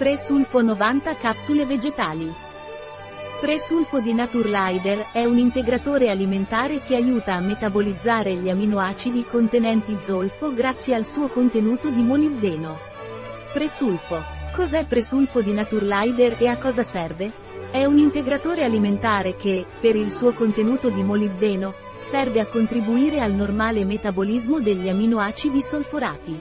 Presulfo 90 capsule vegetali. Presulfo di Naturlider è un integratore alimentare che aiuta a metabolizzare gli aminoacidi contenenti zolfo grazie al suo contenuto di molibdeno. Presulfo. Cos'è presulfo di Naturlider e a cosa serve? È un integratore alimentare che, per il suo contenuto di molibdeno, serve a contribuire al normale metabolismo degli aminoacidi solforati.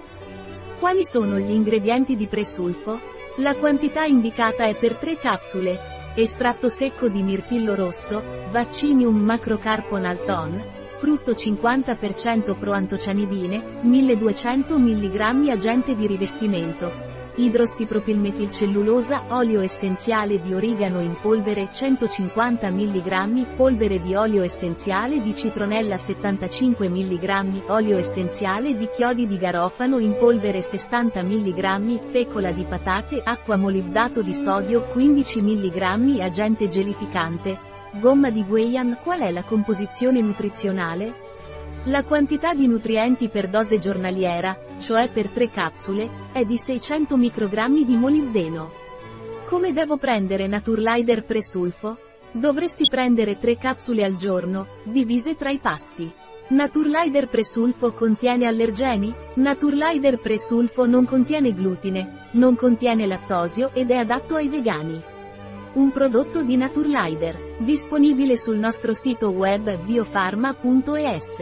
Quali sono gli ingredienti di presulfo? La quantità indicata è per 3 capsule, Estratto secco di mirtillo rosso, Vaccinium macrocarponalton, frutto 50% proantocianidine, 1200 mg agente di rivestimento, idrossipropilmetilcellulosa, olio essenziale di origano in polvere 150 mg, polvere di olio essenziale di citronella 75 mg, olio essenziale di chiodi di garofano in polvere 60 mg, fecola di patate, acqua molibdato di sodio 15 mg, agente gelificante. Gomma di Guian Qual è la composizione nutrizionale? La quantità di nutrienti per dose giornaliera, cioè per 3 capsule, è di 600 microgrammi di molibdeno. Come devo prendere Naturlider Presulfo? Dovresti prendere 3 capsule al giorno, divise tra i pasti. Naturlider Presulfo contiene allergeni? Naturlider Presulfo non contiene glutine, non contiene lattosio ed è adatto ai vegani. Un prodotto di Naturlider, disponibile sul nostro sito web biofarma.es.